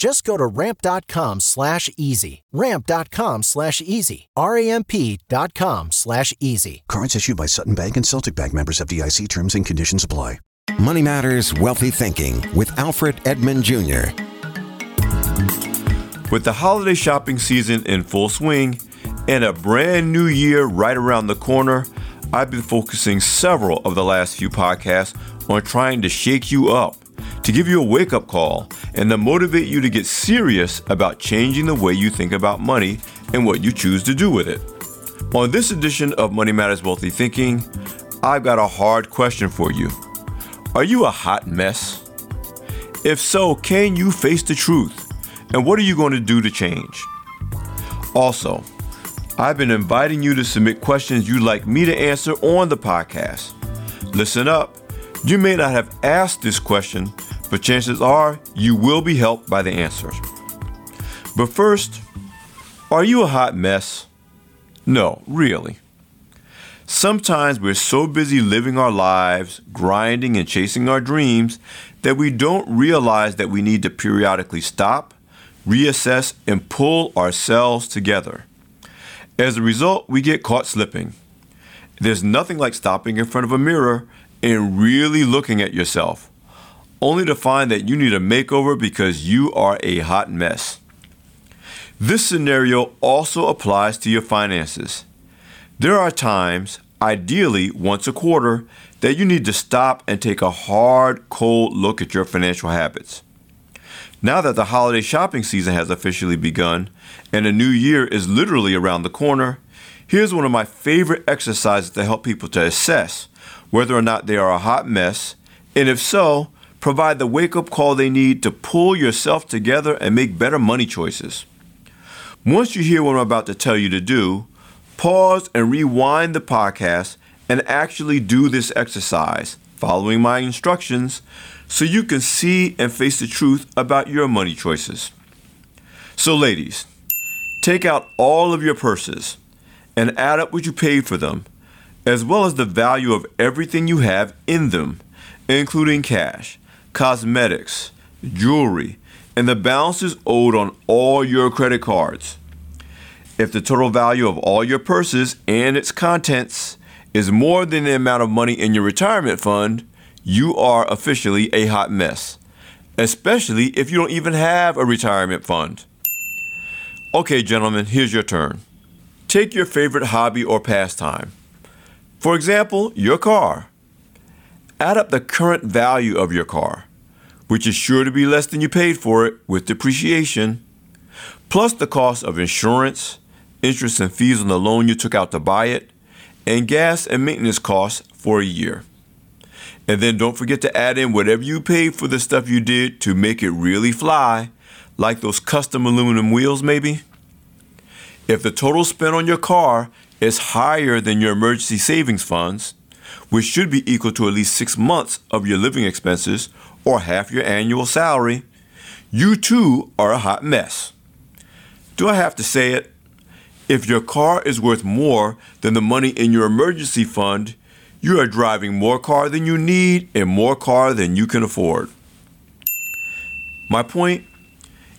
Just go to ramp.com slash easy. Ramp.com slash easy. R-A-M-P dot com slash easy. Cards issued by Sutton Bank and Celtic Bank members FDIC terms and conditions apply. Money Matters Wealthy Thinking with Alfred Edmond Jr. With the holiday shopping season in full swing and a brand new year right around the corner, I've been focusing several of the last few podcasts on trying to shake you up to give you a wake up call and to motivate you to get serious about changing the way you think about money and what you choose to do with it. On this edition of Money Matters Wealthy Thinking, I've got a hard question for you. Are you a hot mess? If so, can you face the truth? And what are you going to do to change? Also, I've been inviting you to submit questions you'd like me to answer on the podcast. Listen up. You may not have asked this question, but chances are you will be helped by the answers. But first, are you a hot mess? No, really. Sometimes we're so busy living our lives, grinding and chasing our dreams, that we don't realize that we need to periodically stop, reassess, and pull ourselves together. As a result, we get caught slipping. There's nothing like stopping in front of a mirror and really looking at yourself only to find that you need a makeover because you are a hot mess. This scenario also applies to your finances. There are times, ideally once a quarter, that you need to stop and take a hard, cold look at your financial habits. Now that the holiday shopping season has officially begun and a new year is literally around the corner, here's one of my favorite exercises to help people to assess whether or not they are a hot mess, and if so, provide the wake up call they need to pull yourself together and make better money choices. Once you hear what I'm about to tell you to do, pause and rewind the podcast and actually do this exercise, following my instructions, so you can see and face the truth about your money choices. So, ladies, take out all of your purses and add up what you paid for them, as well as the value of everything you have in them, including cash cosmetics, jewelry, and the balances owed on all your credit cards. If the total value of all your purses and its contents is more than the amount of money in your retirement fund, you are officially a hot mess, especially if you don't even have a retirement fund. Okay, gentlemen, here's your turn. Take your favorite hobby or pastime. For example, your car. Add up the current value of your car, which is sure to be less than you paid for it with depreciation, plus the cost of insurance, interest and fees on the loan you took out to buy it, and gas and maintenance costs for a year. And then don't forget to add in whatever you paid for the stuff you did to make it really fly, like those custom aluminum wheels, maybe. If the total spent on your car is higher than your emergency savings funds, which should be equal to at least six months of your living expenses or half your annual salary, you too are a hot mess. Do I have to say it? If your car is worth more than the money in your emergency fund, you are driving more car than you need and more car than you can afford. My point?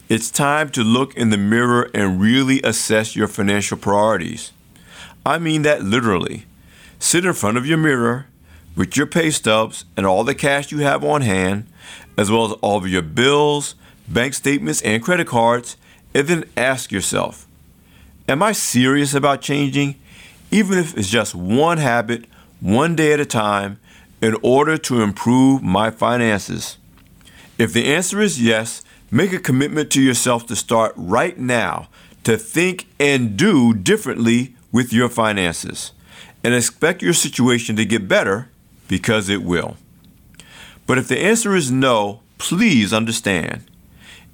It's time to look in the mirror and really assess your financial priorities. I mean that literally. Sit in front of your mirror with your pay stubs and all the cash you have on hand, as well as all of your bills, bank statements, and credit cards, and then ask yourself Am I serious about changing? Even if it's just one habit, one day at a time, in order to improve my finances? If the answer is yes, make a commitment to yourself to start right now to think and do differently with your finances and expect your situation to get better because it will. But if the answer is no, please understand.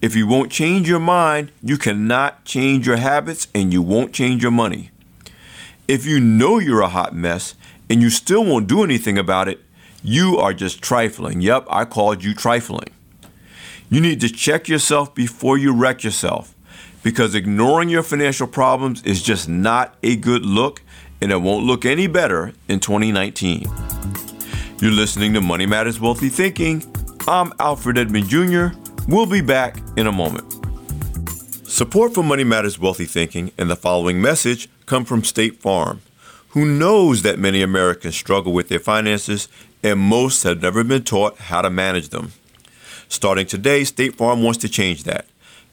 If you won't change your mind, you cannot change your habits and you won't change your money. If you know you're a hot mess and you still won't do anything about it, you are just trifling. Yep, I called you trifling. You need to check yourself before you wreck yourself because ignoring your financial problems is just not a good look and it won't look any better in 2019. You're listening to Money Matters Wealthy Thinking. I'm Alfred Edmond Jr. We'll be back in a moment. Support for Money Matters Wealthy Thinking and the following message come from State Farm, who knows that many Americans struggle with their finances and most have never been taught how to manage them. Starting today, State Farm wants to change that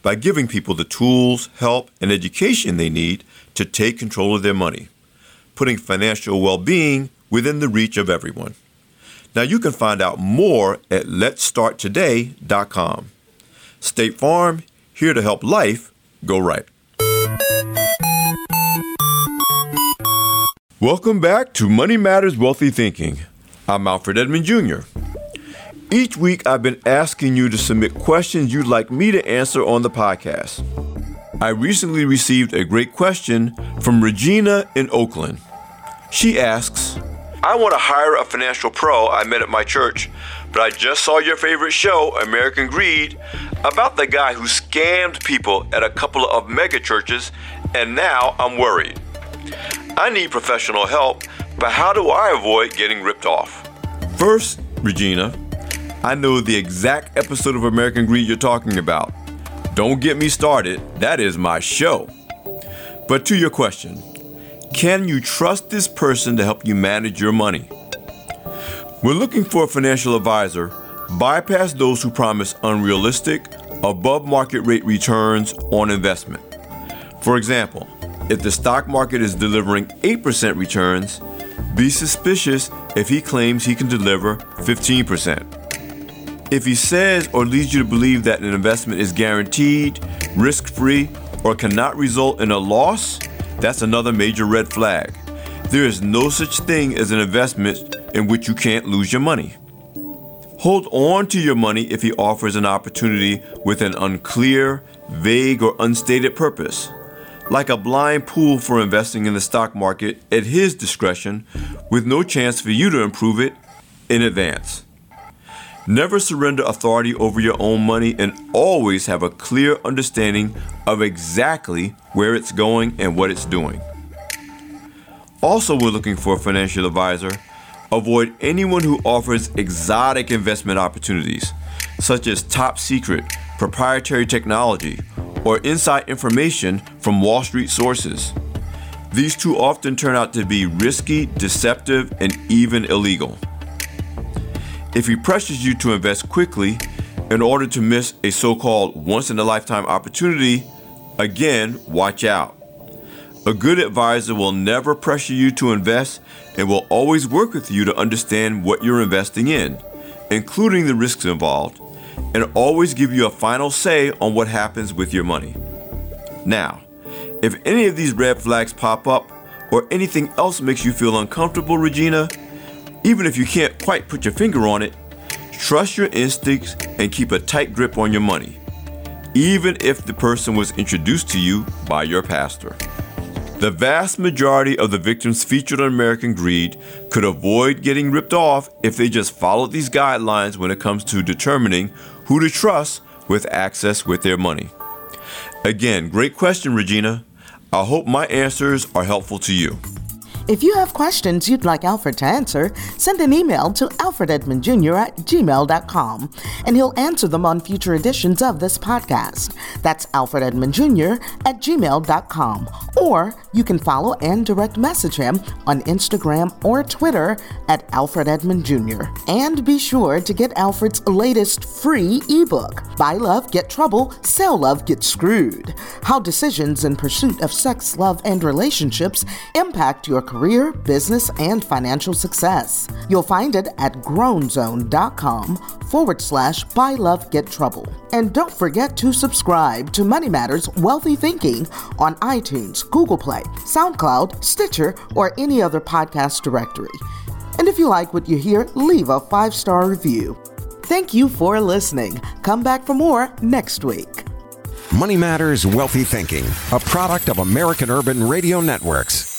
by giving people the tools, help, and education they need to take control of their money, putting financial well being within the reach of everyone. Now you can find out more at letsstarttoday.com. State Farm, here to help life go right. Welcome back to Money Matters Wealthy Thinking. I'm Alfred Edmond Jr. Each week, I've been asking you to submit questions you'd like me to answer on the podcast. I recently received a great question from Regina in Oakland. She asks, I want to hire a financial pro I met at my church, but I just saw your favorite show, American Greed, about the guy who scammed people at a couple of mega churches, and now I'm worried. I need professional help, but how do I avoid getting ripped off? First, Regina, I know the exact episode of American Greed you're talking about. Don't get me started, that is my show. But to your question, can you trust this person to help you manage your money? When looking for a financial advisor, bypass those who promise unrealistic, above market rate returns on investment. For example, if the stock market is delivering 8% returns, be suspicious if he claims he can deliver 15%. If he says or leads you to believe that an investment is guaranteed, risk free, or cannot result in a loss, that's another major red flag. There is no such thing as an investment in which you can't lose your money. Hold on to your money if he offers an opportunity with an unclear, vague, or unstated purpose, like a blind pool for investing in the stock market at his discretion with no chance for you to improve it in advance. Never surrender authority over your own money and always have a clear understanding of exactly where it's going and what it's doing. Also, we're looking for a financial advisor. Avoid anyone who offers exotic investment opportunities, such as top secret, proprietary technology, or inside information from Wall Street sources. These too often turn out to be risky, deceptive, and even illegal. If he pressures you to invest quickly in order to miss a so called once in a lifetime opportunity, again, watch out. A good advisor will never pressure you to invest and will always work with you to understand what you're investing in, including the risks involved, and always give you a final say on what happens with your money. Now, if any of these red flags pop up or anything else makes you feel uncomfortable, Regina, even if you can't quite put your finger on it, trust your instincts and keep a tight grip on your money, even if the person was introduced to you by your pastor. The vast majority of the victims featured on American Greed could avoid getting ripped off if they just followed these guidelines when it comes to determining who to trust with access with their money. Again, great question, Regina. I hope my answers are helpful to you. If you have questions you'd like Alfred to answer, send an email to alfrededmondjr at gmail.com and he'll answer them on future editions of this podcast. That's alfrededmondjr at gmail.com. Or you can follow and direct message him on Instagram or Twitter at Alfred Edmond Jr. And be sure to get Alfred's latest free ebook, Buy Love, Get Trouble, Sell Love, Get Screwed How Decisions in Pursuit of Sex, Love, and Relationships Impact Your career, business, and financial success. You'll find it at grownzone.com forward slash buy love get trouble. And don't forget to subscribe to Money Matters Wealthy Thinking on iTunes, Google Play, SoundCloud, Stitcher, or any other podcast directory. And if you like what you hear, leave a five star review. Thank you for listening. Come back for more next week. Money Matters Wealthy Thinking, a product of American Urban Radio Networks.